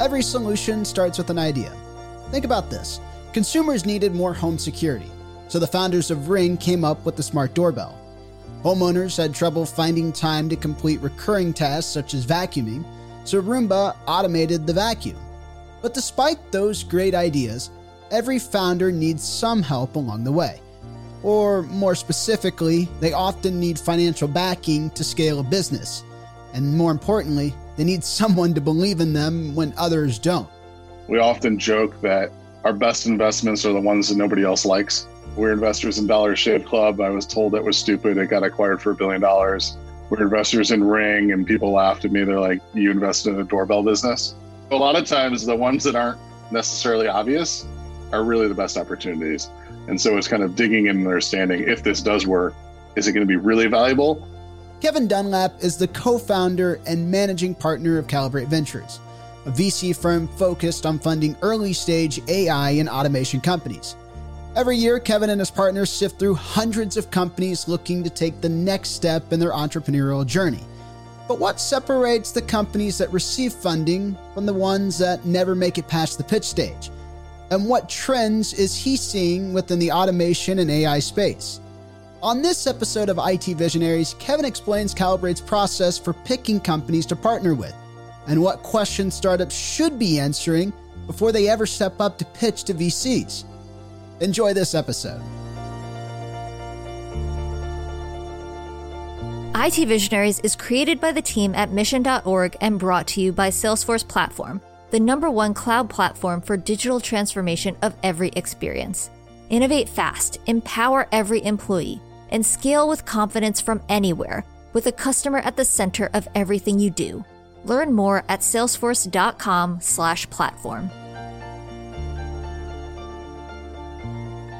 Every solution starts with an idea. Think about this consumers needed more home security, so the founders of Ring came up with the smart doorbell. Homeowners had trouble finding time to complete recurring tasks such as vacuuming, so Roomba automated the vacuum. But despite those great ideas, every founder needs some help along the way. Or more specifically, they often need financial backing to scale a business. And more importantly, they need someone to believe in them when others don't. We often joke that our best investments are the ones that nobody else likes. We're investors in Dollar Shave Club. I was told that was stupid. It got acquired for a billion dollars. We're investors in Ring, and people laughed at me. They're like, You invested in a doorbell business? A lot of times, the ones that aren't necessarily obvious are really the best opportunities. And so it's kind of digging in and understanding if this does work, is it going to be really valuable? Kevin Dunlap is the co founder and managing partner of Calibrate Ventures, a VC firm focused on funding early stage AI and automation companies. Every year, Kevin and his partners sift through hundreds of companies looking to take the next step in their entrepreneurial journey. But what separates the companies that receive funding from the ones that never make it past the pitch stage? And what trends is he seeing within the automation and AI space? On this episode of IT Visionaries, Kevin explains Calibrate's process for picking companies to partner with and what questions startups should be answering before they ever step up to pitch to VCs. Enjoy this episode. IT Visionaries is created by the team at mission.org and brought to you by Salesforce Platform, the number one cloud platform for digital transformation of every experience. Innovate fast, empower every employee, and scale with confidence from anywhere with a customer at the center of everything you do. Learn more at salesforce.com/platform.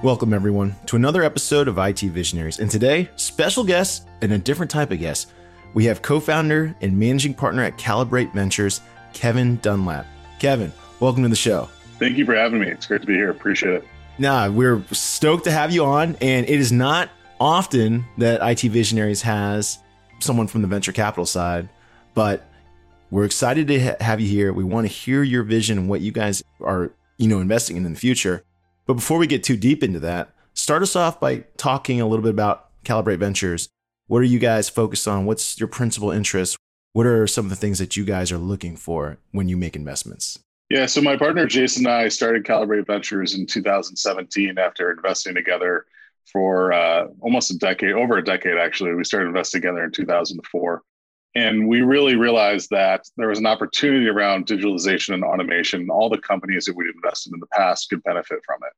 Welcome, everyone, to another episode of IT Visionaries. And today, special guest and a different type of guest. We have co founder and managing partner at Calibrate Ventures, Kevin Dunlap. Kevin, welcome to the show. Thank you for having me. It's great to be here. Appreciate it. Nah, we're stoked to have you on. And it is not often that IT Visionaries has someone from the venture capital side, but we're excited to ha- have you here. We want to hear your vision and what you guys are, you know, investing in in the future. But before we get too deep into that, start us off by talking a little bit about Calibrate Ventures. What are you guys focused on? What's your principal interest? What are some of the things that you guys are looking for when you make investments? Yeah, so my partner Jason and I started Calibrate Ventures in 2017 after investing together for uh, almost a decade, over a decade actually. We started investing together in 2004. And we really realized that there was an opportunity around digitalization and automation. All the companies that we'd invested in the past could benefit from it.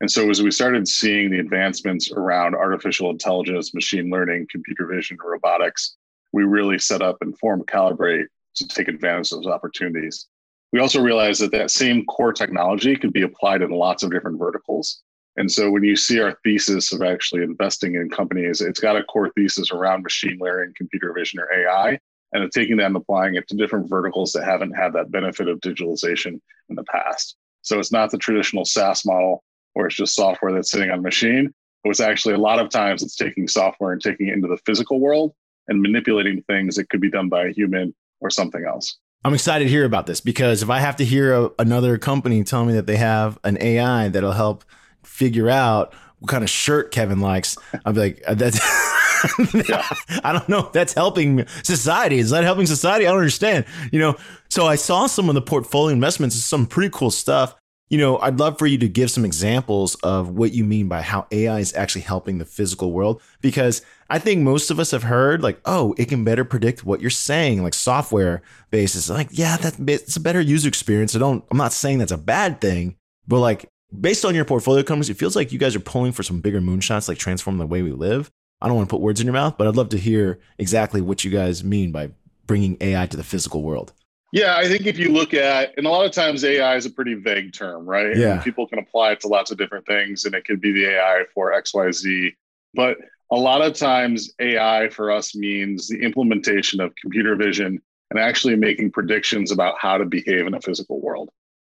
And so, as we started seeing the advancements around artificial intelligence, machine learning, computer vision, robotics, we really set up and formed Calibrate to take advantage of those opportunities. We also realized that that same core technology could be applied in lots of different verticals. And so when you see our thesis of actually investing in companies, it's got a core thesis around machine learning, computer vision, or AI, and taking that and applying it to different verticals that haven't had that benefit of digitalization in the past. So it's not the traditional SaaS model where it's just software that's sitting on a machine. It was actually a lot of times it's taking software and taking it into the physical world and manipulating things that could be done by a human or something else. I'm excited to hear about this because if I have to hear a, another company tell me that they have an AI that'll help figure out what kind of shirt Kevin likes, I'll be like, uh, that's. I don't know. That's helping society. Is that helping society? I don't understand. You know, so I saw some of the portfolio investments, some pretty cool stuff. You know, I'd love for you to give some examples of what you mean by how AI is actually helping the physical world because I think most of us have heard like, oh, it can better predict what you're saying, like software basis. Like, yeah, that's it's a better user experience. I don't I'm not saying that's a bad thing, but like based on your portfolio companies, it feels like you guys are pulling for some bigger moonshots, like transform the way we live. I don't want to put words in your mouth, but I'd love to hear exactly what you guys mean by bringing AI to the physical world. Yeah, I think if you look at, and a lot of times AI is a pretty vague term, right? Yeah. And people can apply it to lots of different things, and it could be the AI for XYZ. But a lot of times, AI for us means the implementation of computer vision and actually making predictions about how to behave in a physical world.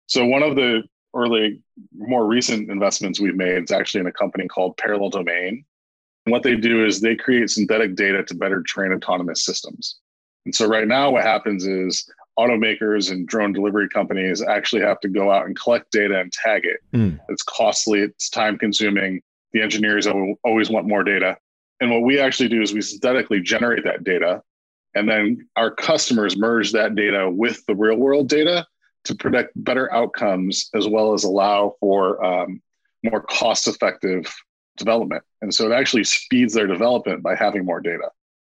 So, one of the early, more recent investments we've made is actually in a company called Parallel Domain. And what they do is they create synthetic data to better train autonomous systems. And so, right now, what happens is automakers and drone delivery companies actually have to go out and collect data and tag it. Mm. It's costly, it's time consuming. The engineers always want more data. And what we actually do is we synthetically generate that data. And then our customers merge that data with the real world data to predict better outcomes as well as allow for um, more cost effective development. And so it actually speeds their development by having more data.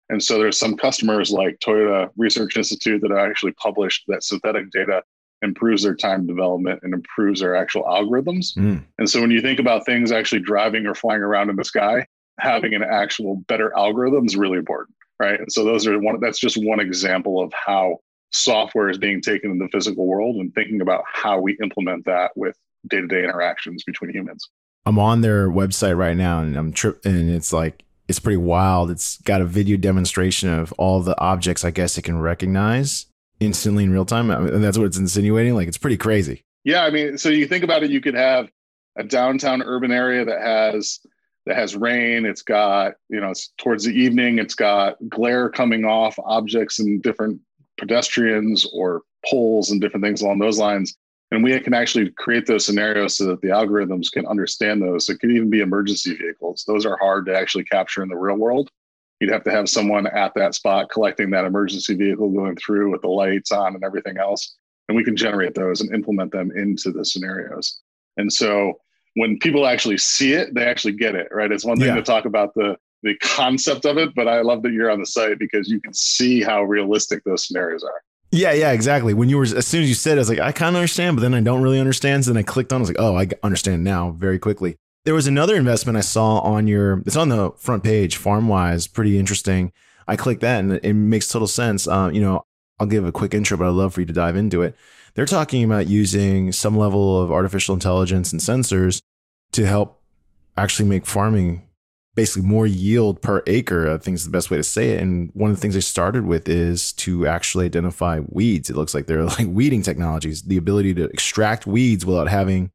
And so there's some customers like Toyota Research Institute that have actually published that synthetic data improves their time development and improves their actual algorithms. Mm. And so when you think about things actually driving or flying around in the sky, having an actual better algorithm is really important, right? And so those are one that's just one example of how software is being taken in the physical world and thinking about how we implement that with day-to-day interactions between humans. I'm on their website right now and I'm trip and it's like it's pretty wild. It's got a video demonstration of all the objects I guess it can recognize instantly in real time. I mean, and that's what it's insinuating. Like it's pretty crazy. Yeah, I mean, so you think about it, you could have a downtown urban area that has that has rain. It's got, you know, it's towards the evening, it's got glare coming off objects and different pedestrians or poles and different things along those lines. And we can actually create those scenarios so that the algorithms can understand those. It could even be emergency vehicles. Those are hard to actually capture in the real world. You'd have to have someone at that spot collecting that emergency vehicle going through with the lights on and everything else. And we can generate those and implement them into the scenarios. And so when people actually see it, they actually get it, right? It's one thing yeah. to talk about the the concept of it, but I love that you're on the site because you can see how realistic those scenarios are. Yeah, yeah, exactly. When you were as soon as you said, it, I was like, I kind of understand, but then I don't really understand. So then I clicked on, I was like, oh, I understand now very quickly. There was another investment I saw on your, it's on the front page, FarmWise, pretty interesting. I clicked that and it makes total sense. Uh, you know, I'll give a quick intro, but I'd love for you to dive into it. They're talking about using some level of artificial intelligence and sensors to help actually make farming basically more yield per acre. I think is the best way to say it. And one of the things they started with is to actually identify weeds. It looks like they're like weeding technologies, the ability to extract weeds without having,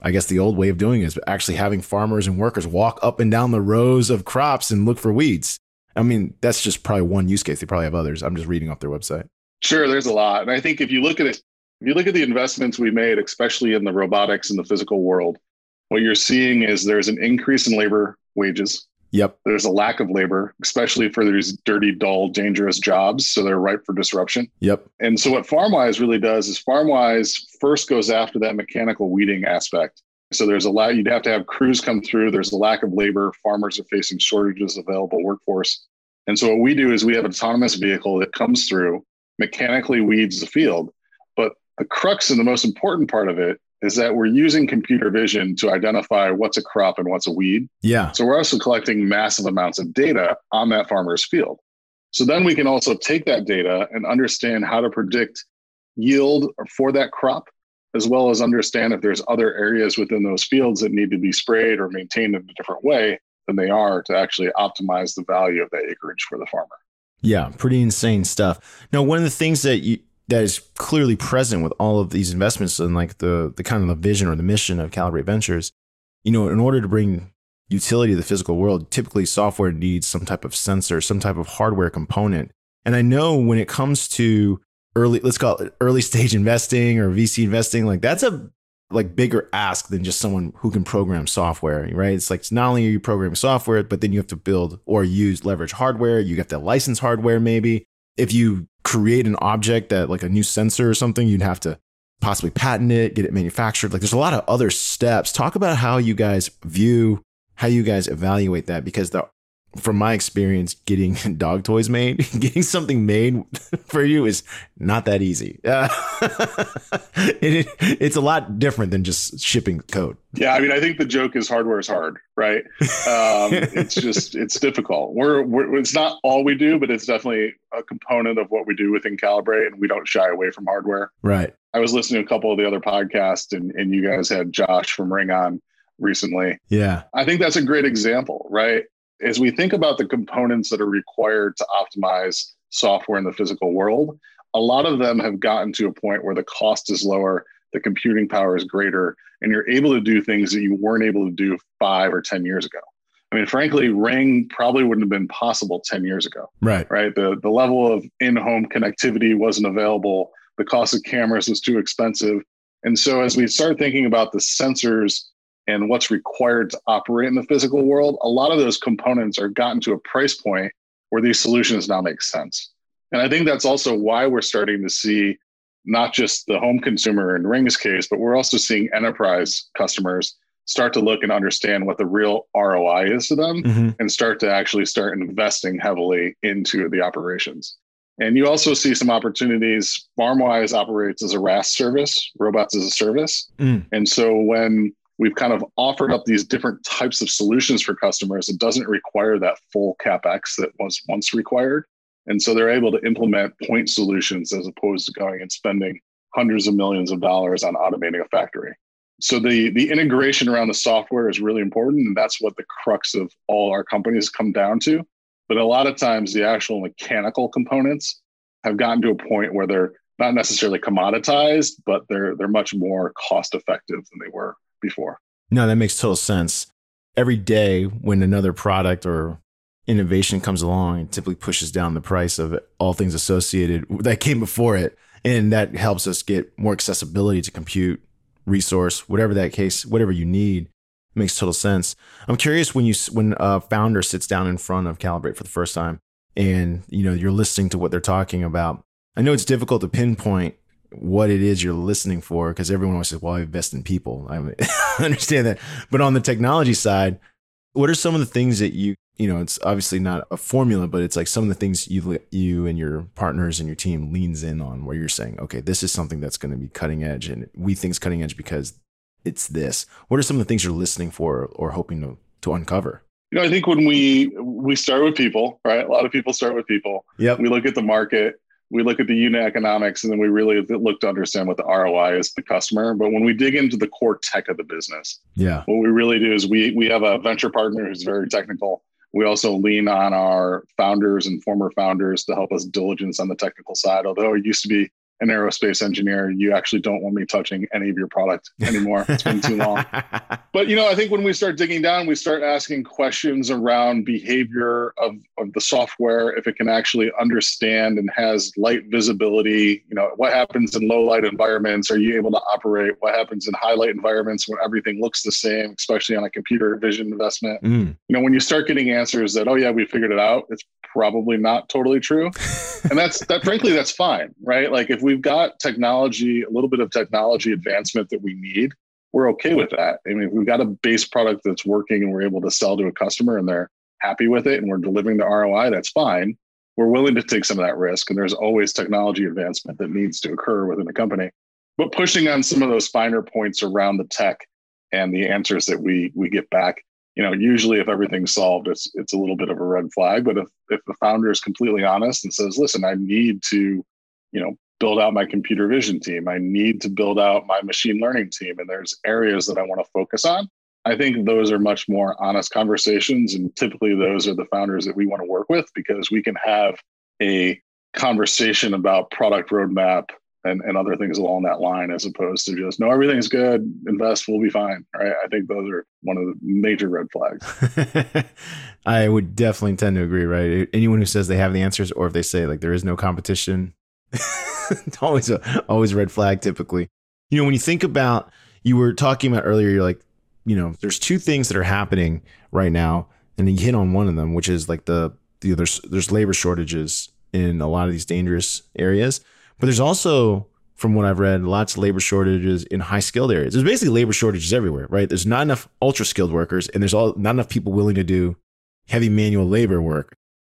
I guess the old way of doing it is actually having farmers and workers walk up and down the rows of crops and look for weeds. I mean, that's just probably one use case. They probably have others. I'm just reading off their website. Sure, there's a lot. And I think if you look at it, if you look at the investments we made, especially in the robotics and the physical world, what you're seeing is there's an increase in labor wages. Yep. There's a lack of labor, especially for these dirty, dull, dangerous jobs. So they're ripe for disruption. Yep. And so what FarmWise really does is FarmWise first goes after that mechanical weeding aspect. So there's a lot, you'd have to have crews come through. There's a lack of labor. Farmers are facing shortages of available workforce. And so what we do is we have an autonomous vehicle that comes through, mechanically weeds the field. But the crux and the most important part of it is that we're using computer vision to identify what's a crop and what's a weed. Yeah. So we're also collecting massive amounts of data on that farmer's field. So then we can also take that data and understand how to predict yield for that crop, as well as understand if there's other areas within those fields that need to be sprayed or maintained in a different way than they are to actually optimize the value of that acreage for the farmer. Yeah, pretty insane stuff. Now, one of the things that you that is clearly present with all of these investments and like the the kind of the vision or the mission of Calibrate Ventures. You know, in order to bring utility to the physical world, typically software needs some type of sensor, some type of hardware component. And I know when it comes to early, let's call it early stage investing or VC investing, like that's a like bigger ask than just someone who can program software, right? It's like not only are you programming software, but then you have to build or use leverage hardware. You have to license hardware, maybe. If you create an object that like a new sensor or something, you'd have to possibly patent it, get it manufactured. Like there's a lot of other steps. Talk about how you guys view, how you guys evaluate that because the from my experience getting dog toys made, getting something made for you is not that easy. Uh, it, it's a lot different than just shipping code. Yeah, I mean, I think the joke is hardware is hard, right? Um, it's just it's difficult. We're, we're it's not all we do, but it's definitely a component of what we do within Calibrate, and we don't shy away from hardware. Right. I was listening to a couple of the other podcasts, and and you guys had Josh from Ring on recently. Yeah. I think that's a great example, right? As we think about the components that are required to optimize software in the physical world, a lot of them have gotten to a point where the cost is lower, the computing power is greater, and you're able to do things that you weren't able to do five or 10 years ago. I mean, frankly, Ring probably wouldn't have been possible 10 years ago. Right. Right. The, the level of in home connectivity wasn't available. The cost of cameras was too expensive. And so as we start thinking about the sensors and what's required to operate in the physical world, a lot of those components are gotten to a price point where these solutions now make sense. And I think that's also why we're starting to see not just the home consumer in Ring's case, but we're also seeing enterprise customers start to look and understand what the real ROI is to them mm-hmm. and start to actually start investing heavily into the operations. And you also see some opportunities. FarmWise operates as a RaaS service, robots as a service. Mm. And so when we've kind of offered up these different types of solutions for customers, it doesn't require that full capex that was once required. And so they're able to implement point solutions as opposed to going and spending hundreds of millions of dollars on automating a factory. So the the integration around the software is really important, and that's what the crux of all our companies come down to. But a lot of times, the actual mechanical components have gotten to a point where they're not necessarily commoditized, but they're they're much more cost effective than they were before. No, that makes total sense. Every day when another product or innovation comes along, it typically pushes down the price of all things associated that came before it. And that helps us get more accessibility to compute, resource, whatever that case, whatever you need. makes total sense. I'm curious when you when a founder sits down in front of Calibrate for the first time and you know you're listening to what they're talking about. I know it's difficult to pinpoint what it is you're listening for because everyone always says, "Well, I invest in people." I understand that, but on the technology side, what are some of the things that you you know it's obviously not a formula but it's like some of the things you you and your partners and your team leans in on where you're saying okay this is something that's going to be cutting edge and we think it's cutting edge because it's this. What are some of the things you're listening for or hoping to to uncover? You know i think when we we start with people right? A lot of people start with people. Yeah we look at the market we look at the unit economics and then we really look to understand what the ROI is to the customer. But when we dig into the core tech of the business, yeah, what we really do is we we have a venture partner who's very technical. We also lean on our founders and former founders to help us diligence on the technical side. Although it used to be an aerospace engineer, you actually don't want me touching any of your product anymore. It's been too long. But you know, I think when we start digging down, we start asking questions around behavior of, of the software, if it can actually understand and has light visibility, you know, what happens in low light environments? Are you able to operate? What happens in high light environments when everything looks the same, especially on a computer vision investment? Mm. You know, when you start getting answers that, oh yeah, we figured it out, it's probably not totally true. and that's that frankly, that's fine, right? Like if we've got technology, a little bit of technology advancement that we need, we're okay with that. I mean, we've got a base product that's working and we're able to sell to a customer and they're happy with it and we're delivering the ROI, that's fine. We're willing to take some of that risk. And there's always technology advancement that needs to occur within a company. But pushing on some of those finer points around the tech and the answers that we we get back, you know, usually if everything's solved, it's it's a little bit of a red flag. But if if the founder is completely honest and says, listen, I need to, you know, build out my computer vision team. I need to build out my machine learning team. And there's areas that I want to focus on. I think those are much more honest conversations. And typically, those are the founders that we want to work with because we can have a conversation about product roadmap and, and other things along that line as opposed to just no everything's good invest we'll be fine right i think those are one of the major red flags i would definitely tend to agree right anyone who says they have the answers or if they say like there is no competition always a always red flag typically. You know, when you think about you were talking about earlier, you're like, you know, there's two things that are happening right now, and you hit on one of them, which is like the, the there's there's labor shortages in a lot of these dangerous areas, but there's also from what I've read, lots of labor shortages in high skilled areas. There's basically labor shortages everywhere, right? There's not enough ultra skilled workers, and there's all not enough people willing to do heavy manual labor work.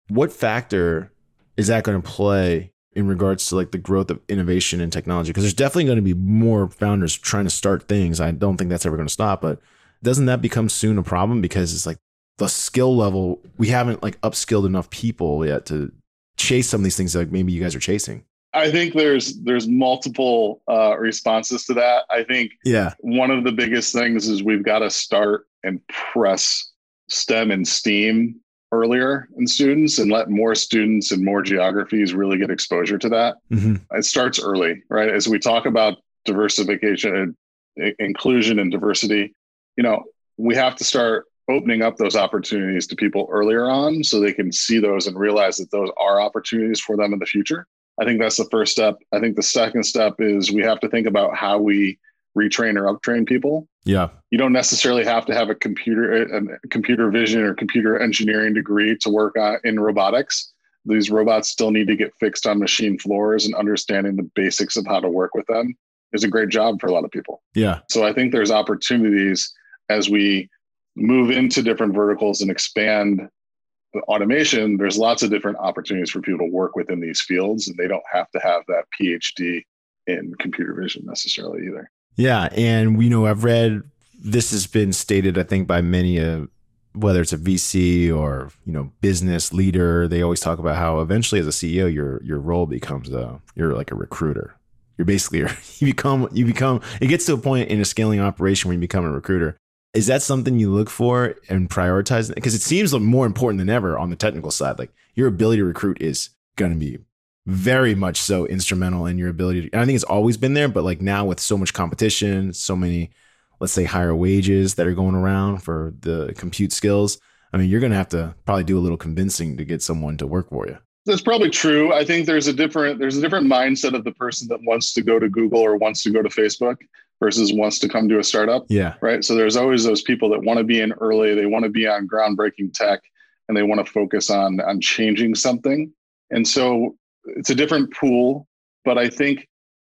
What factor is that going to play in regards to like the growth of innovation and technology because there's definitely going to be more founders trying to start things. I don't think that's ever going to stop but doesn't that become soon a problem? Because it's like the skill level we haven't like upskilled enough people yet to chase some of these things like maybe you guys are chasing. I think there's there's multiple uh, responses to that. I think yeah. one of the biggest things is we've got to start and press stem and steam earlier in students and let more students and more geographies really get exposure to that. Mm-hmm. It starts early, right? As we talk about diversification, inclusion, and diversity, you know, we have to start opening up those opportunities to people earlier on so they can see those and realize that those are opportunities for them in the future. I think that's the first step. I think the second step is we have to think about how we retrain or uptrain people. Yeah. You don't necessarily have to have a computer a computer vision or computer engineering degree to work on, in robotics. These robots still need to get fixed on machine floors and understanding the basics of how to work with them is a great job for a lot of people. Yeah. So I think there's opportunities as we move into different verticals and expand the automation, there's lots of different opportunities for people to work within these fields, and they don't have to have that PhD in computer vision necessarily either. Yeah, and we know I've read this has been stated, I think, by many uh, whether it's a VC or you know business leader. They always talk about how eventually, as a CEO, your your role becomes a you're like a recruiter. You're basically you become you become it gets to a point in a scaling operation where you become a recruiter is that something you look for and prioritize? Because it seems more important than ever on the technical side. Like your ability to recruit is going to be very much so instrumental in your ability. To, and I think it's always been there, but like now with so much competition, so many, let's say, higher wages that are going around for the compute skills. I mean, you're going to have to probably do a little convincing to get someone to work for you. That's probably true. I think there's a different there's a different mindset of the person that wants to go to Google or wants to go to Facebook versus wants to come to a startup. Yeah. Right. So there's always those people that want to be in early, they want to be on groundbreaking tech and they want to focus on on changing something. And so it's a different pool. But I think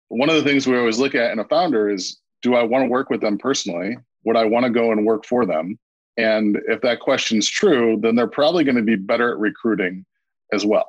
one of the things we always look at in a founder is do I want to work with them personally? Would I want to go and work for them? And if that question's true, then they're probably going to be better at recruiting as well.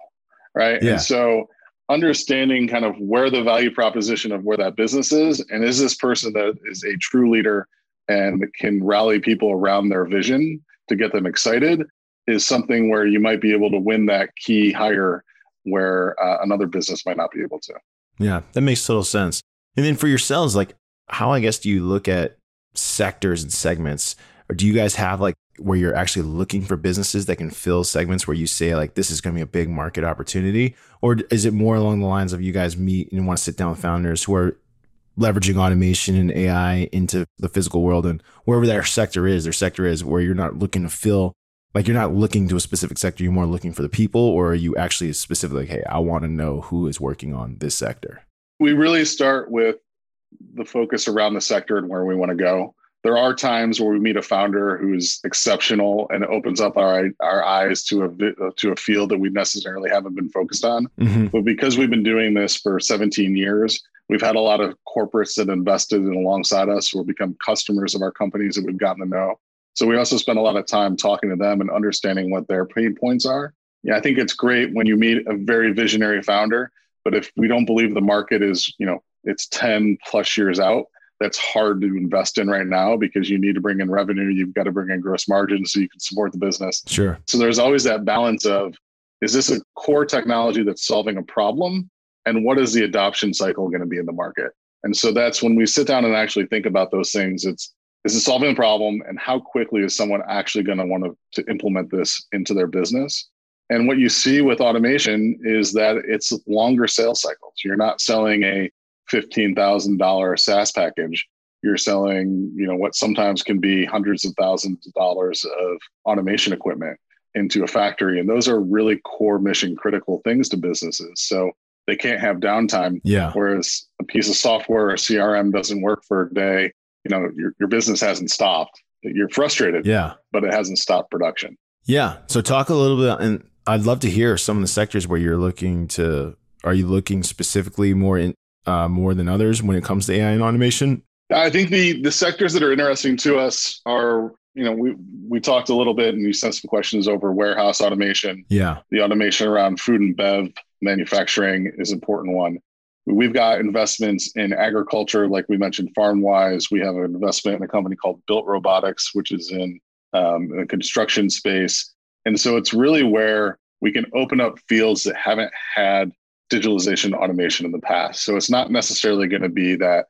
Right. Yeah. And so understanding kind of where the value proposition of where that business is and is this person that is a true leader and can rally people around their vision to get them excited is something where you might be able to win that key hire where uh, another business might not be able to. Yeah that makes total sense. And then for yourselves like how i guess do you look at sectors and segments? Or do you guys have like where you're actually looking for businesses that can fill segments where you say like this is going to be a big market opportunity? Or is it more along the lines of you guys meet and want to sit down with founders who are leveraging automation and AI into the physical world and wherever their sector is their sector is where you're not looking to fill like you're not looking to a specific sector you're more looking for the people or are you actually specifically like, hey I want to know who is working on this sector we really start with the focus around the sector and where we want to go there are times where we meet a founder who's exceptional and it opens up our our eyes to a to a field that we necessarily haven't been focused on. Mm-hmm. But because we've been doing this for 17 years, we've had a lot of corporates that invested in alongside us who have become customers of our companies that we've gotten to know. So we also spend a lot of time talking to them and understanding what their pain points are. Yeah, I think it's great when you meet a very visionary founder, but if we don't believe the market is, you know, it's 10 plus years out, that's hard to invest in right now because you need to bring in revenue. You've got to bring in gross margins so you can support the business. Sure. So there's always that balance of is this a core technology that's solving a problem? And what is the adoption cycle going to be in the market? And so that's when we sit down and actually think about those things. It's is it solving a problem and how quickly is someone actually going to want to, to implement this into their business? And what you see with automation is that it's longer sales cycles. You're not selling a $15,000 SaaS package, you're selling, you know, what sometimes can be hundreds of thousands of dollars of automation equipment into a factory. And those are really core mission critical things to businesses. So they can't have downtime. Yeah. Whereas a piece of software or CRM doesn't work for a day, you know, your, your business hasn't stopped. You're frustrated. Yeah. But it hasn't stopped production. Yeah. So talk a little bit, and I'd love to hear some of the sectors where you're looking to. Are you looking specifically more in, uh, more than others when it comes to AI and automation? I think the the sectors that are interesting to us are you know we we talked a little bit and you sent some questions over warehouse automation. Yeah, the automation around food and bev manufacturing is important one. We've got investments in agriculture, like we mentioned, FarmWise. We have an investment in a company called Built Robotics, which is in um, the construction space. And so it's really where we can open up fields that haven't had digitalization automation in the past. So it's not necessarily going to be that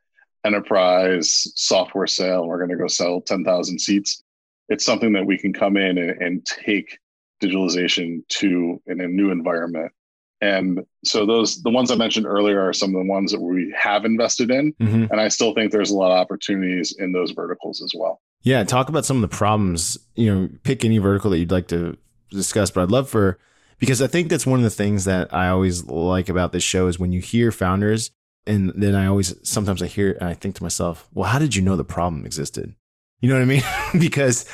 enterprise software sale. We're going to go sell 10,000 seats. It's something that we can come in and, and take digitalization to in a new environment. And so those the ones I mentioned earlier are some of the ones that we have invested in. Mm-hmm. And I still think there's a lot of opportunities in those verticals as well. Yeah, talk about some of the problems, you know, pick any vertical that you'd like to discuss, but I'd love for because I think that's one of the things that I always like about this show is when you hear founders, and then I always sometimes I hear and I think to myself, well, how did you know the problem existed? You know what I mean? because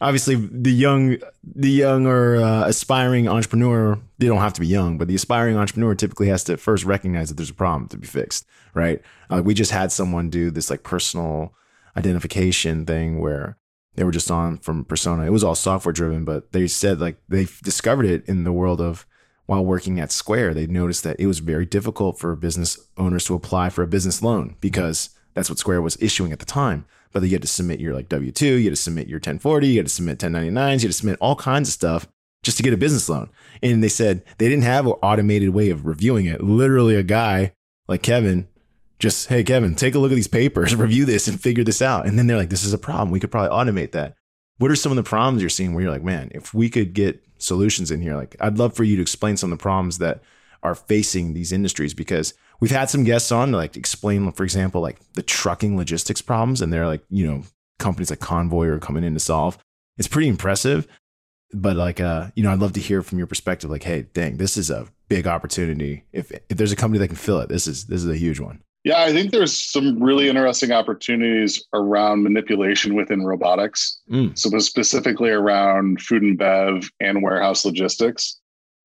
obviously the young the young or uh, aspiring entrepreneur they don't have to be young but the aspiring entrepreneur typically has to first recognize that there's a problem to be fixed right? Uh, we just had someone do this like personal identification thing where they were just on from persona. It was all software driven but they said like they discovered it in the world of while working at square. They noticed that it was very difficult for business owners to apply for a business loan because that's what square was issuing at the time but you had to submit your like W 2, you had to submit your 1040, you had to submit 1099s, you had to submit all kinds of stuff just to get a business loan. And they said they didn't have an automated way of reviewing it. Literally, a guy like Kevin just, hey, Kevin, take a look at these papers, review this, and figure this out. And then they're like, this is a problem. We could probably automate that. What are some of the problems you're seeing where you're like, man, if we could get solutions in here, like I'd love for you to explain some of the problems that are facing these industries because we've had some guests on to like explain, for example, like the trucking logistics problems, and they're like, you know, companies like Convoy are coming in to solve. It's pretty impressive. But like, uh, you know, I'd love to hear from your perspective. Like, hey, dang, this is a big opportunity. If if there's a company that can fill it, this is this is a huge one. Yeah, I think there's some really interesting opportunities around manipulation within robotics. Mm. So specifically around food and bev and warehouse logistics.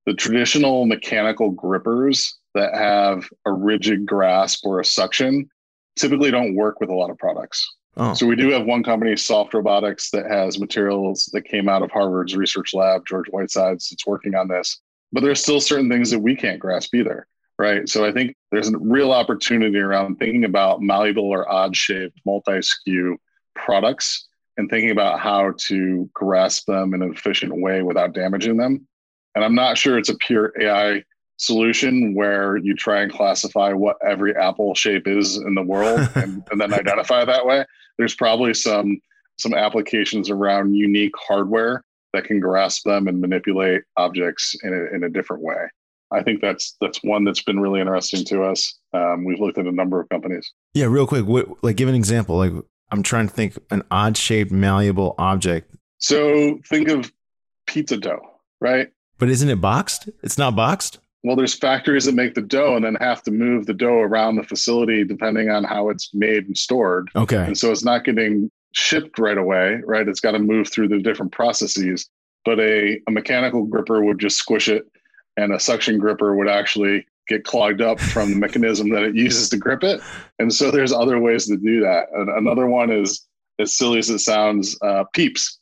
The traditional mechanical grippers that have a rigid grasp or a suction typically don't work with a lot of products. Oh. So we do have one company, Soft Robotics, that has materials that came out of Harvard's research lab, George Whitesides, that's working on this. But there's still certain things that we can't grasp either, right? So I think there's a real opportunity around thinking about malleable or odd-shaped multi-SKU products and thinking about how to grasp them in an efficient way without damaging them. And I'm not sure it's a pure AI solution where you try and classify what every apple shape is in the world and, and then identify that way. There's probably some some applications around unique hardware that can grasp them and manipulate objects in a, in a different way. I think that's that's one that's been really interesting to us. Um, we've looked at a number of companies. Yeah, real quick, what, like give an example. Like I'm trying to think an odd shaped malleable object. So think of pizza dough, right? But isn't it boxed? It's not boxed. Well, there's factories that make the dough and then have to move the dough around the facility depending on how it's made and stored. Okay. And so it's not getting shipped right away, right? It's got to move through the different processes. But a, a mechanical gripper would just squish it, and a suction gripper would actually get clogged up from the mechanism that it uses to grip it. And so there's other ways to do that. And another one is, as silly as it sounds, uh, peeps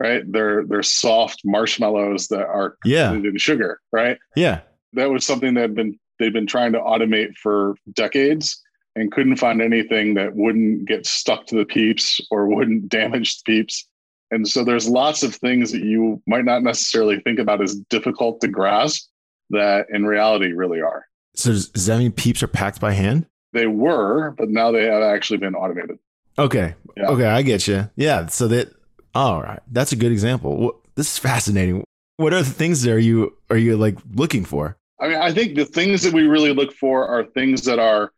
right? They're they're soft marshmallows that are yeah. in sugar, right? Yeah that was something that had been they've been trying to automate for decades and couldn't find anything that wouldn't get stuck to the peeps or wouldn't damage the peeps. And so there's lots of things that you might not necessarily think about as difficult to grasp that in reality really are. So does, that mean peeps are packed by hand? They were, but now they have actually been automated. Okay. Yeah. Okay, I get you. Yeah. So that all right. That's a good example. This is fascinating. What are the things that are you are you like looking for? I mean, I think the things that we really look for are things that are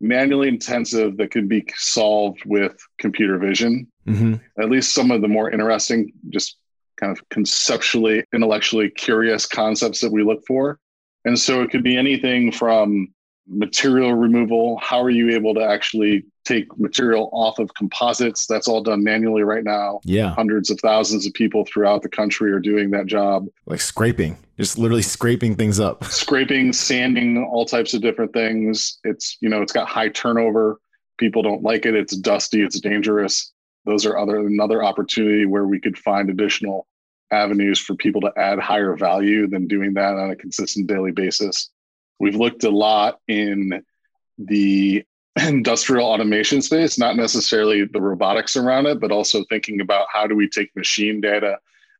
manually intensive that can be solved with computer vision. Mm-hmm. At least some of the more interesting, just kind of conceptually, intellectually curious concepts that we look for. And so it could be anything from material removal. How are you able to actually take material off of composites? That's all done manually right now. Yeah. Hundreds of thousands of people throughout the country are doing that job. Like scraping, just literally scraping things up. Scraping, sanding, all types of different things. It's, you know, it's got high turnover. People don't like it. It's dusty. It's dangerous. Those are other another opportunity where we could find additional avenues for people to add higher value than doing that on a consistent daily basis. We've looked a lot in the industrial automation space, not necessarily the robotics around it, but also thinking about how do we take machine data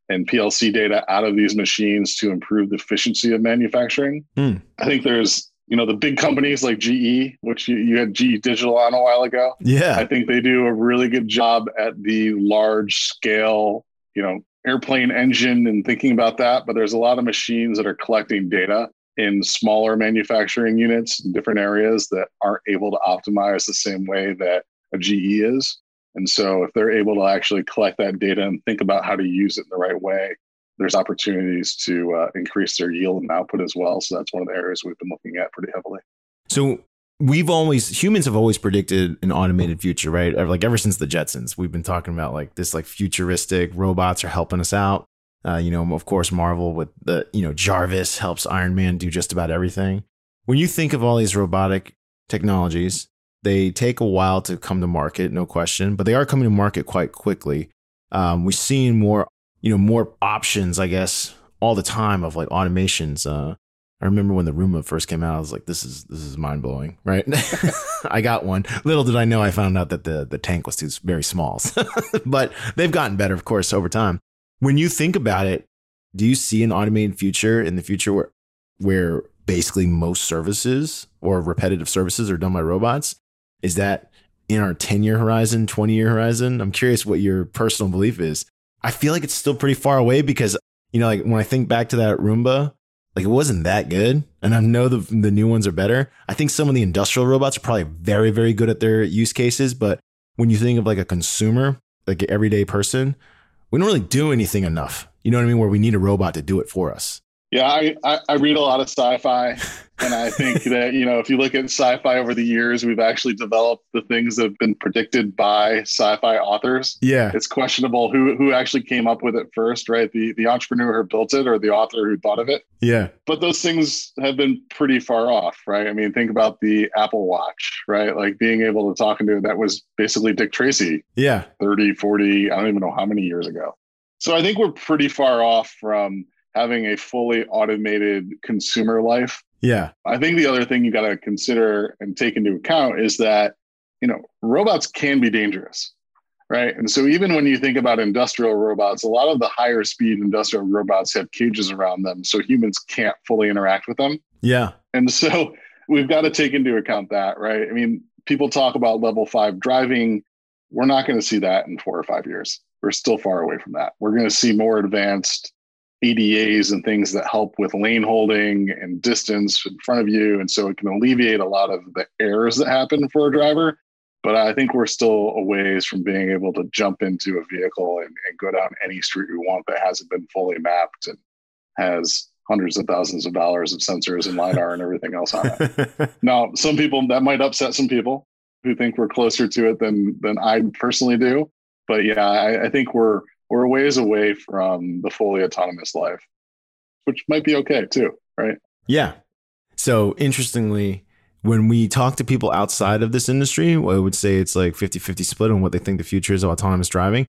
and PLC data out of these machines to improve the efficiency of manufacturing. Mm. I think there's, you know, the big companies like GE, which you, you had GE Digital on a while ago. Yeah. I think they do a really good job at the large scale, you know, airplane engine and thinking about that. But there's a lot of machines that are collecting data in smaller manufacturing units different areas that aren't able to optimize the same way that a GE is. And so if they're able to actually collect that data and think about how to use it in the right way, there's opportunities to uh, increase their yield and output as well. So that's one of the areas we've been looking at pretty heavily. So we've always humans have always predicted an automated future, right? Like ever since the Jetsons, we've been talking about like this like futuristic robots are helping us out. Uh, you know, of course, Marvel with the you know Jarvis helps Iron Man do just about everything. When you think of all these robotic technologies, they take a while to come to market, no question, but they are coming to market quite quickly. Um, we're seeing more, you know, more options, I guess, all the time of like automations. Uh, I remember when the Roomba first came out, I was like, "This is this is mind blowing, right?" I got one. Little did I know, I found out that the the tank was too very small. but they've gotten better, of course, over time. When you think about it, do you see an automated future in the future where where basically most services or repetitive services are done by robots? Is that in our 10 year horizon, 20 year horizon? I'm curious what your personal belief is. I feel like it's still pretty far away because, you know, like when I think back to that Roomba, like it wasn't that good. And I know the, the new ones are better. I think some of the industrial robots are probably very, very good at their use cases. But when you think of like a consumer, like an everyday person, we don't really do anything enough. You know what I mean? Where we need a robot to do it for us. Yeah, I, I, I read a lot of sci-fi, and I think that you know if you look at sci-fi over the years, we've actually developed the things that have been predicted by sci-fi authors. Yeah, it's questionable who who actually came up with it first, right? The the entrepreneur who built it or the author who thought of it. Yeah, but those things have been pretty far off, right? I mean, think about the Apple Watch, right? Like being able to talk into it, that was basically Dick Tracy. Yeah, 30, 40, I don't even know how many years ago. So I think we're pretty far off from having a fully automated consumer life. Yeah. I think the other thing you got to consider and take into account is that, you know, robots can be dangerous, right? And so even when you think about industrial robots, a lot of the higher speed industrial robots have cages around them so humans can't fully interact with them. Yeah. And so we've got to take into account that, right? I mean, people talk about level 5 driving, we're not going to see that in 4 or 5 years. We're still far away from that. We're going to see more advanced ADAs and things that help with lane holding and distance in front of you. And so it can alleviate a lot of the errors that happen for a driver. But I think we're still a ways from being able to jump into a vehicle and, and go down any street we want that hasn't been fully mapped and has hundreds of thousands of dollars of sensors and LiDAR and everything else on it. now, some people that might upset some people who think we're closer to it than than I personally do. But yeah, I, I think we're we're a ways away from the fully autonomous life, which might be okay too, right? Yeah. So interestingly, when we talk to people outside of this industry, I would say it's like 50 50 split on what they think the future is of autonomous driving.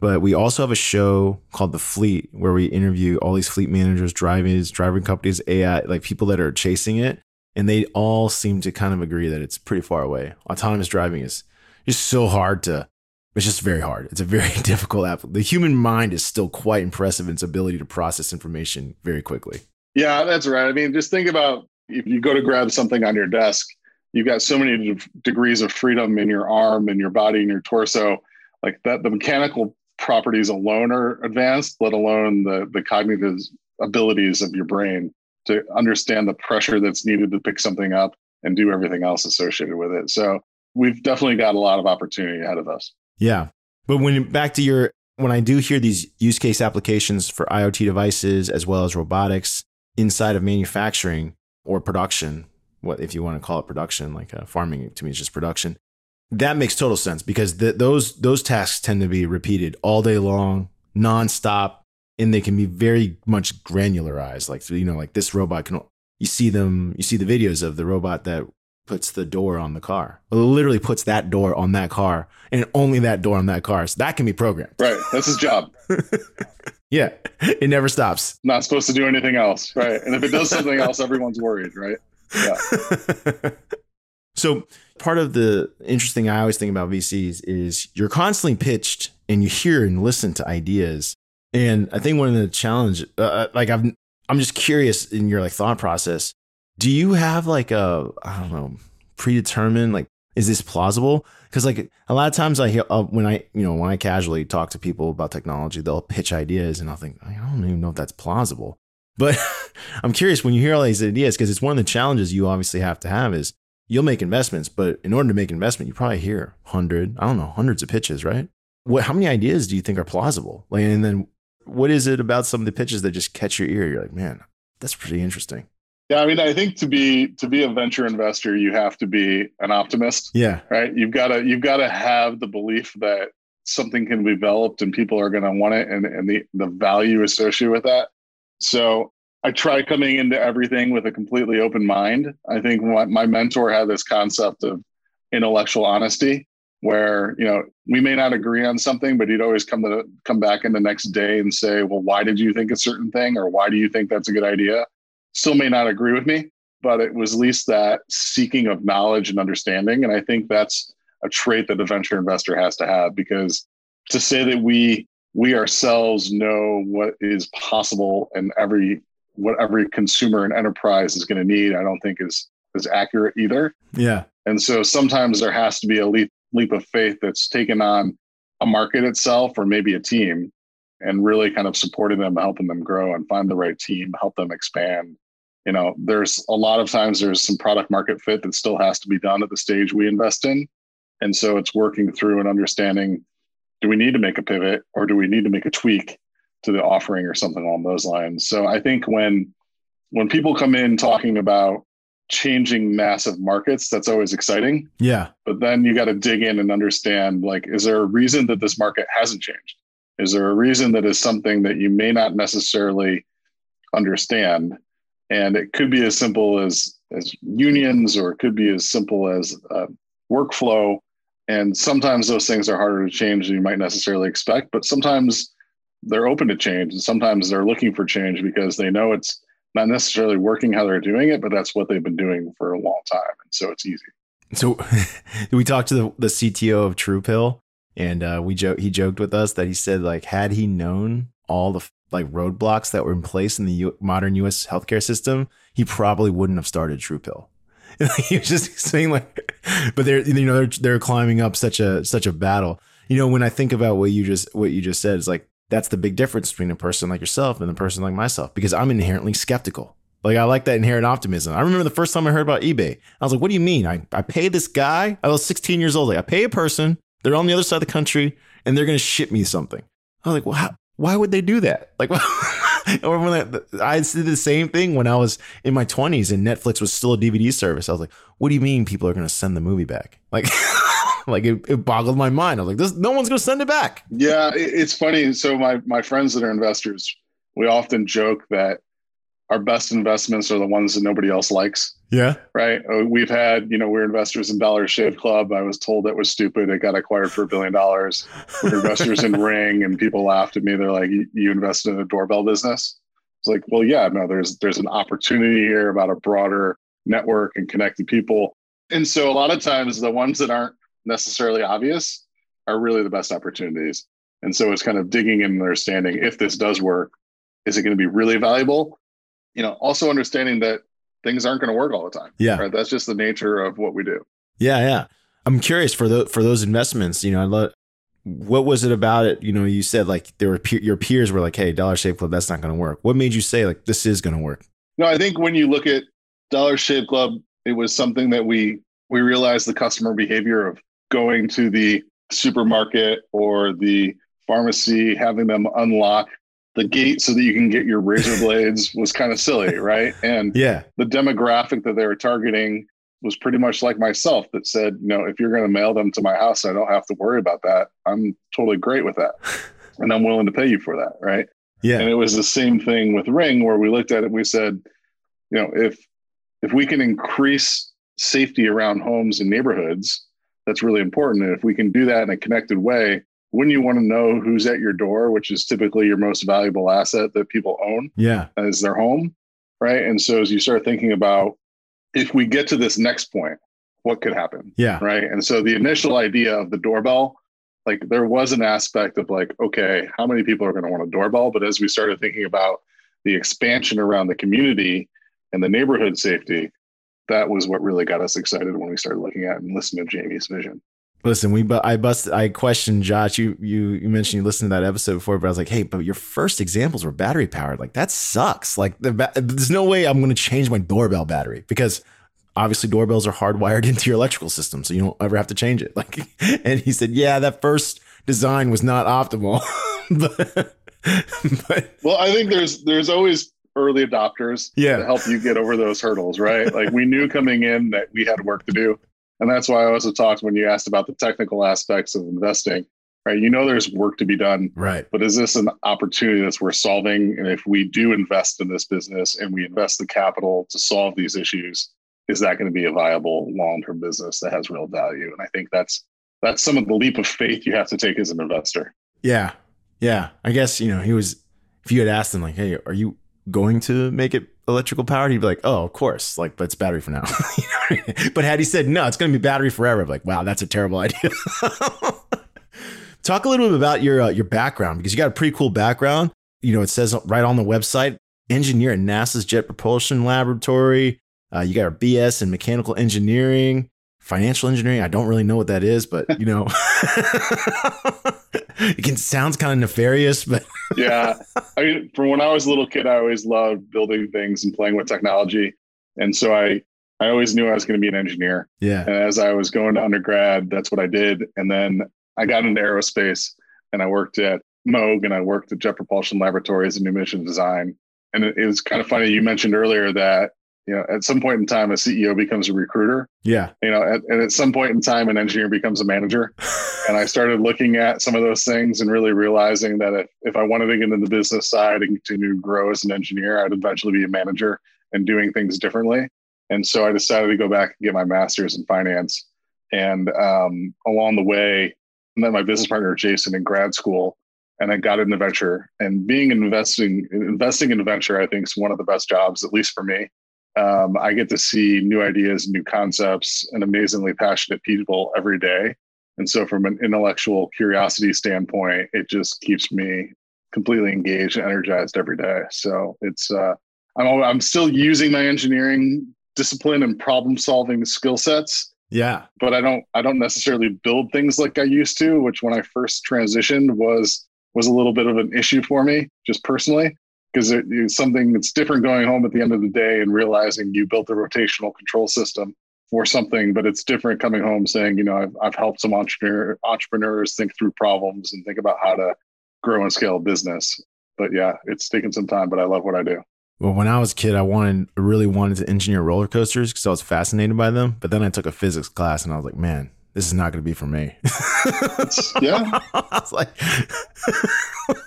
But we also have a show called The Fleet where we interview all these fleet managers, drivers, driving companies, AI, like people that are chasing it. And they all seem to kind of agree that it's pretty far away. Autonomous driving is just so hard to it's just very hard. It's a very difficult app. The human mind is still quite impressive in its ability to process information very quickly. Yeah, that's right. I mean, just think about if you go to grab something on your desk, you've got so many de- degrees of freedom in your arm and your body and your torso. Like that, the mechanical properties alone are advanced, let alone the the cognitive abilities of your brain to understand the pressure that's needed to pick something up and do everything else associated with it. So we've definitely got a lot of opportunity ahead of us. Yeah. But when back to your when I do hear these use case applications for IoT devices as well as robotics inside of manufacturing or production, what if you want to call it production, like uh, farming to me is just production. That makes total sense because those those tasks tend to be repeated all day long, nonstop, and they can be very much granularized. Like you know, like this robot can you see them, you see the videos of the robot that puts the door on the car. Literally puts that door on that car and only that door on that car. So that can be programmed. Right. That's his job. yeah. It never stops. Not supposed to do anything else. Right. And if it does something else, everyone's worried. Right. Yeah. so part of the interesting I always think about VCs is you're constantly pitched and you hear and listen to ideas. And I think one of the challenge, uh, uh like I've, I'm just curious in your like thought process do you have like a I don't know predetermined like is this plausible? Because like a lot of times I hear uh, when I you know when I casually talk to people about technology, they'll pitch ideas, and I'll think I don't even know if that's plausible. But I'm curious when you hear all these ideas because it's one of the challenges you obviously have to have is you'll make investments, but in order to make investment, you probably hear hundred I don't know hundreds of pitches, right? What how many ideas do you think are plausible? Like and then what is it about some of the pitches that just catch your ear? You're like, man, that's pretty interesting. Yeah, I mean, I think to be to be a venture investor, you have to be an optimist. Yeah. Right. You've got to you've got to have the belief that something can be developed and people are going to want it and, and the, the value associated with that. So I try coming into everything with a completely open mind. I think my, my mentor had this concept of intellectual honesty where you know we may not agree on something but he'd always come to come back in the next day and say well why did you think a certain thing or why do you think that's a good idea still may not agree with me but it was at least that seeking of knowledge and understanding. And i think that's a trait that a venture investor has to have because to say that we we ourselves know what is possible and every what every consumer and enterprise is going to need i don't think is is accurate either. Yeah. And so sometimes there has to be a leap leap of faith that's taken on a market itself or maybe a team and really kind of supporting them helping them grow and find the right team help them expand. You know there's a lot of times there's some product market fit that still has to be done at the stage we invest in. And so it's working through and understanding do we need to make a pivot or do we need to make a tweak to the offering or something along those lines? So i think when when people come in talking about changing massive markets that's always exciting. Yeah. But then you got to dig in and understand like is there a reason that this market hasn't changed is there a reason that is something that you may not necessarily understand and it could be as simple as as unions or it could be as simple as uh, workflow and sometimes those things are harder to change than you might necessarily expect but sometimes they're open to change and sometimes they're looking for change because they know it's not necessarily working how they're doing it, but that's what they've been doing for a long time. And so it's easy. So we talked to the, the CTO of TruePill and uh, we joke, he joked with us that he said like, had he known all the like roadblocks that were in place in the U- modern US healthcare system, he probably wouldn't have started TruePill. he was just saying like, but they're, you know, they're, they're climbing up such a, such a battle. You know, when I think about what you just, what you just said, is like, that's the big difference between a person like yourself and a person like myself because I'm inherently skeptical. Like I like that inherent optimism. I remember the first time I heard about eBay. I was like, what do you mean? I, I pay this guy. I was 16 years old. Like I pay a person. They're on the other side of the country and they're going to ship me something. I was like, well, how, why would they do that? Like, or when I, I did the same thing when I was in my 20s and Netflix was still a DVD service. I was like, what do you mean people are going to send the movie back? Like, like it, it, boggled my mind. I was like, this, no one's going to send it back. Yeah, it's funny. So my my friends that are investors, we often joke that our best investments are the ones that nobody else likes. Yeah. Right. Uh, we've had, you know, we're investors in Dollar Shave Club. I was told that was stupid. It got acquired for a billion dollars. We're investors in Ring, and people laughed at me. They're like, "You invested in a doorbell business?" It's like, well, yeah, no. There's there's an opportunity here about a broader network and connected people. And so a lot of times the ones that aren't necessarily obvious are really the best opportunities. And so it's kind of digging in and understanding if this does work, is it going to be really valuable? You know, also understanding that things aren't going to work all the time. Yeah. Right? That's just the nature of what we do. Yeah, yeah. I'm curious for the for those investments, you know, I love what was it about it? You know, you said like there were pe- your peers were like, "Hey, Dollar Shave Club, that's not going to work." What made you say like this is going to work? No, I think when you look at Dollar Shave Club, it was something that we we realized the customer behavior of going to the supermarket or the pharmacy, having them unlock the gate so that you can get your razor blades was kind of silly, right? And yeah, the demographic that they were targeting was pretty much like myself that said, you know, if you're going to mail them to my house, I don't have to worry about that. I'm totally great with that. And I'm willing to pay you for that, right? Yeah. And it was the same thing with Ring where we looked at it, we said, you know, if if we can increase safety around homes and neighborhoods, that's really important. And if we can do that in a connected way, wouldn't you want to know who's at your door, which is typically your most valuable asset that people own Yeah. as their home? Right. And so as you start thinking about if we get to this next point, what could happen? Yeah. Right. And so the initial idea of the doorbell, like there was an aspect of like, okay, how many people are going to want a doorbell? But as we started thinking about the expansion around the community and the neighborhood safety, that was what really got us excited when we started looking at and listening to Jamie's vision. Listen, we but I busted. I questioned Josh. You you you mentioned you listened to that episode before, but I was like, hey, but your first examples were battery powered. Like that sucks. Like the ba- there's no way I'm going to change my doorbell battery because obviously doorbells are hardwired into your electrical system, so you don't ever have to change it. Like, and he said, yeah, that first design was not optimal, but but, well, I think there's there's always early adopters yeah. to help you get over those hurdles, right? like we knew coming in that we had work to do. And that's why I also talked when you asked about the technical aspects of investing, right? You know, there's work to be done. Right. But is this an opportunity that's worth solving? And if we do invest in this business and we invest the capital to solve these issues, is that going to be a viable long-term business that has real value? And I think that's that's some of the leap of faith you have to take as an investor. Yeah. Yeah. I guess, you know, he was if you had asked him like, hey, are you going to make it electrical powered, he'd be like, "Oh, of course, like, but it's battery for now." but had he said, "No, it's going to be battery forever," I'm like, "Wow, that's a terrible idea." Talk a little bit about your uh, your background because you got a pretty cool background. You know, it says right on the website, engineer at NASA's Jet Propulsion Laboratory. Uh, you got a BS in mechanical engineering, financial engineering. I don't really know what that is, but you know, it can sounds kind of nefarious, but yeah. I mean, from when I was a little kid, I always loved building things and playing with technology, and so I I always knew I was going to be an engineer. Yeah. And as I was going to undergrad, that's what I did, and then I got into aerospace, and I worked at Moog, and I worked at Jet Propulsion Laboratories in new mission design. And it, it was kind of funny. You mentioned earlier that you know, at some point in time, a CEO becomes a recruiter. Yeah. You know, at, and at some point in time, an engineer becomes a manager. and I started looking at some of those things and really realizing that if, if I wanted to get into the business side and continue to grow as an engineer, I'd eventually be a manager and doing things differently. And so I decided to go back and get my master's in finance. And um, along the way, met my business partner Jason in grad school, and I got into venture. And being investing investing in venture, I think, is one of the best jobs, at least for me um, I get to see new ideas, new concepts, and amazingly passionate people every day. And so, from an intellectual curiosity standpoint, it just keeps me completely engaged and energized every day. So it's uh, I'm I'm still using my engineering discipline and problem solving skill sets. Yeah, but I don't I don't necessarily build things like I used to, which when I first transitioned was was a little bit of an issue for me, just personally because it, it's something that's different going home at the end of the day and realizing you built a rotational control system for something, but it's different coming home saying, you know, I've, I've helped some entrepreneur, entrepreneurs think through problems and think about how to grow and scale a business. But yeah, it's taken some time, but I love what I do. Well, when I was a kid, I wanted, really wanted to engineer roller coasters because I was fascinated by them. But then I took a physics class and I was like, man, this is not going to be for me. yeah. I was like,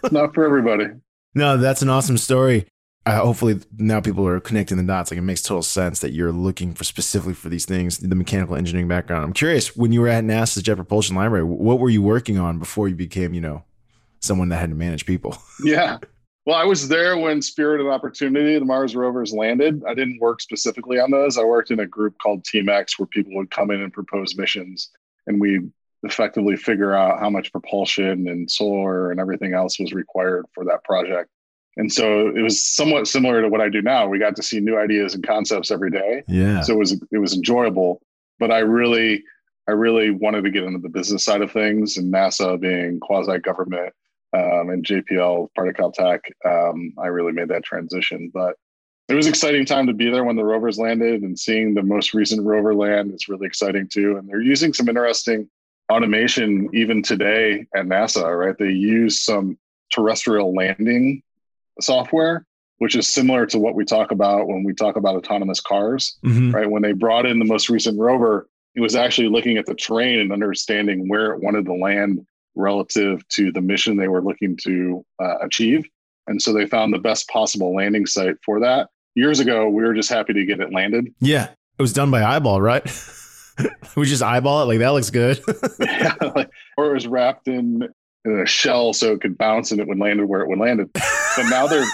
not for everybody. No, that's an awesome story. Uh, hopefully now people are connecting the dots. Like it makes total sense that you're looking for specifically for these things, the mechanical engineering background. I'm curious when you were at NASA's Jet Propulsion Library, what were you working on before you became, you know, someone that had to manage people? Yeah. Well, I was there when Spirit and Opportunity, the Mars rovers landed. I didn't work specifically on those. I worked in a group called Team X where people would come in and propose missions and we effectively figure out how much propulsion and solar and everything else was required for that project. And so it was somewhat similar to what I do now. We got to see new ideas and concepts every day. Yeah. So it was it was enjoyable, but I really I really wanted to get into the business side of things and NASA being quasi government um, and JPL part of Caltech. Um, I really made that transition, but it was exciting time to be there when the rovers landed and seeing the most recent rover land is really exciting too. And they're using some interesting automation even today at NASA, right? They use some terrestrial landing software, which is similar to what we talk about when we talk about autonomous cars, mm-hmm. right? When they brought in the most recent rover, it was actually looking at the terrain and understanding where it wanted to land relative to the mission they were looking to uh, achieve. And so they found the best possible landing site for that. Years ago, we were just happy to get it landed. Yeah. It was done by eyeball, right? we just eyeball it like that looks good. yeah, like, or it was wrapped in, in a shell so it could bounce and it would land where it would land. But now they're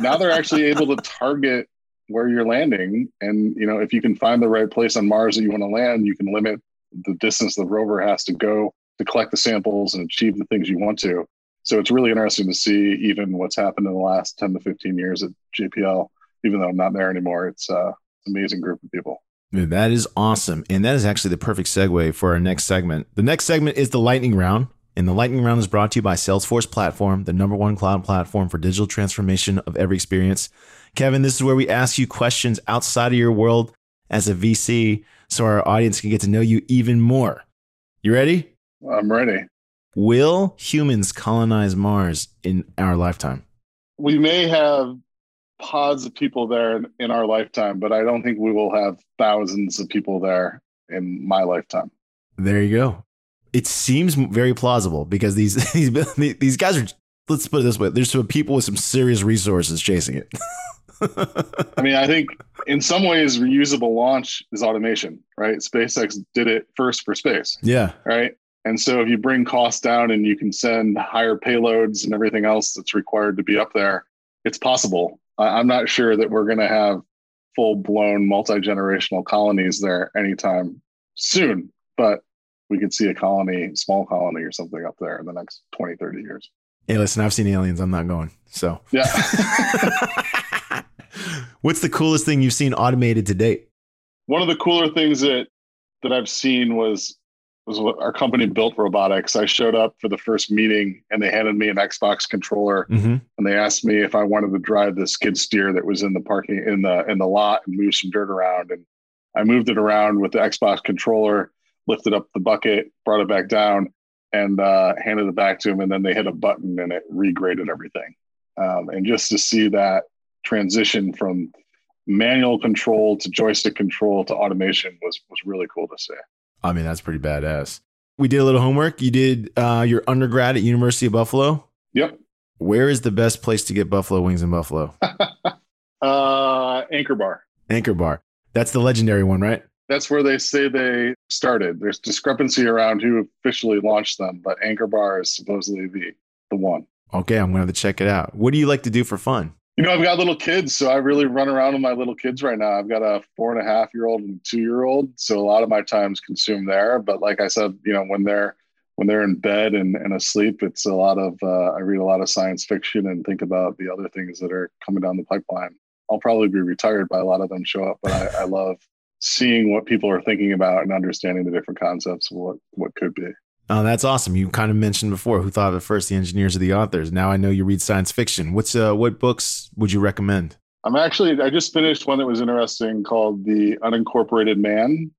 now they're actually able to target where you're landing, and you know if you can find the right place on Mars that you want to land, you can limit the distance the rover has to go to collect the samples and achieve the things you want to. So it's really interesting to see even what's happened in the last 10 to 15 years at JPL, even though I'm not there anymore. It's uh, an amazing group of people. That is awesome. And that is actually the perfect segue for our next segment. The next segment is the lightning round. And the lightning round is brought to you by Salesforce Platform, the number one cloud platform for digital transformation of every experience. Kevin, this is where we ask you questions outside of your world as a VC so our audience can get to know you even more. You ready? I'm ready. Will humans colonize Mars in our lifetime? We may have pods of people there in, in our lifetime, but I don't think we will have thousands of people there in my lifetime. There you go. It seems very plausible because these these these guys are. Let's put it this way: there's some people with some serious resources chasing it. I mean, I think in some ways, reusable launch is automation, right? SpaceX did it first for space. Yeah. Right. And so if you bring costs down and you can send higher payloads and everything else that's required to be up there, it's possible. I'm not sure that we're going to have full blown multi generational colonies there anytime soon, but we could see a colony, small colony or something up there in the next 20, 30 years. Hey, listen, I've seen aliens. I'm not going. So, yeah. What's the coolest thing you've seen automated to date? One of the cooler things that that I've seen was was what our company Built Robotics. I showed up for the first meeting and they handed me an Xbox controller mm-hmm. and they asked me if I wanted to drive the skid steer that was in the parking in the in the lot and move some dirt around. And I moved it around with the Xbox controller, lifted up the bucket, brought it back down, and uh, handed it back to him. And then they hit a button and it regraded everything. Um, and just to see that transition from manual control to joystick control to automation was was really cool to see. I mean, that's pretty badass. We did a little homework. You did uh, your undergrad at University of Buffalo. Yep. Where is the best place to get buffalo wings in Buffalo? uh, Anchor Bar. Anchor Bar. That's the legendary one, right? That's where they say they started. There's discrepancy around who officially launched them, but Anchor Bar is supposedly the the one. Okay, I'm gonna have to check it out. What do you like to do for fun? You know, I've got little kids, so I really run around with my little kids right now. I've got a four and a half year old and two year old, so a lot of my time's consumed there. But like I said, you know, when they're when they're in bed and, and asleep, it's a lot of uh, I read a lot of science fiction and think about the other things that are coming down the pipeline. I'll probably be retired by a lot of them show up, but I, I love seeing what people are thinking about and understanding the different concepts of what what could be. Oh, that's awesome. You kind of mentioned before who thought of it first, the engineers or the authors. Now I know you read science fiction. What's uh, what books would you recommend? I'm actually I just finished one that was interesting called The Unincorporated Man.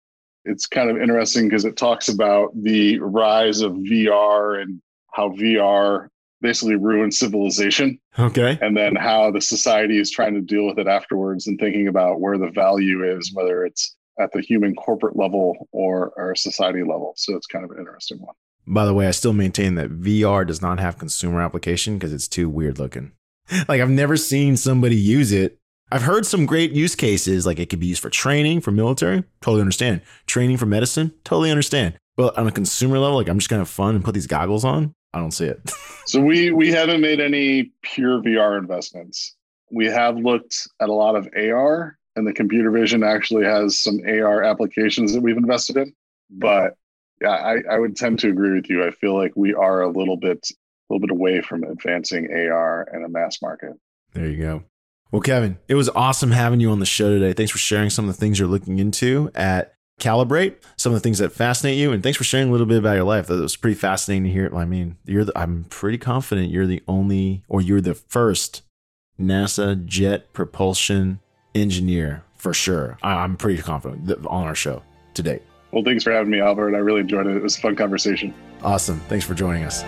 It's kind of interesting because it talks about the rise of VR and how VR basically ruined civilization. Okay. And then how the society is trying to deal with it afterwards and thinking about where the value is, whether it's at the human corporate level or, or society level. So it's kind of an interesting one. By the way, I still maintain that VR does not have consumer application because it's too weird looking. Like I've never seen somebody use it. I've heard some great use cases, like it could be used for training for military. Totally understand. Training for medicine. Totally understand. But on a consumer level, like I'm just gonna have fun and put these goggles on. I don't see it. so we we haven't made any pure VR investments. We have looked at a lot of AR and the computer vision actually has some AR applications that we've invested in. But yeah, I, I would tend to agree with you. I feel like we are a little bit a little bit away from advancing AR and a mass market. There you go. Well, Kevin, it was awesome having you on the show today. Thanks for sharing some of the things you're looking into at Calibrate, some of the things that fascinate you, and thanks for sharing a little bit about your life. That was pretty fascinating to hear. I mean, you're the, I'm pretty confident you're the only, or you're the first NASA jet propulsion engineer for sure. I'm pretty confident on our show to date. Well, thanks for having me, Albert. I really enjoyed it. It was a fun conversation. Awesome. Thanks for joining us.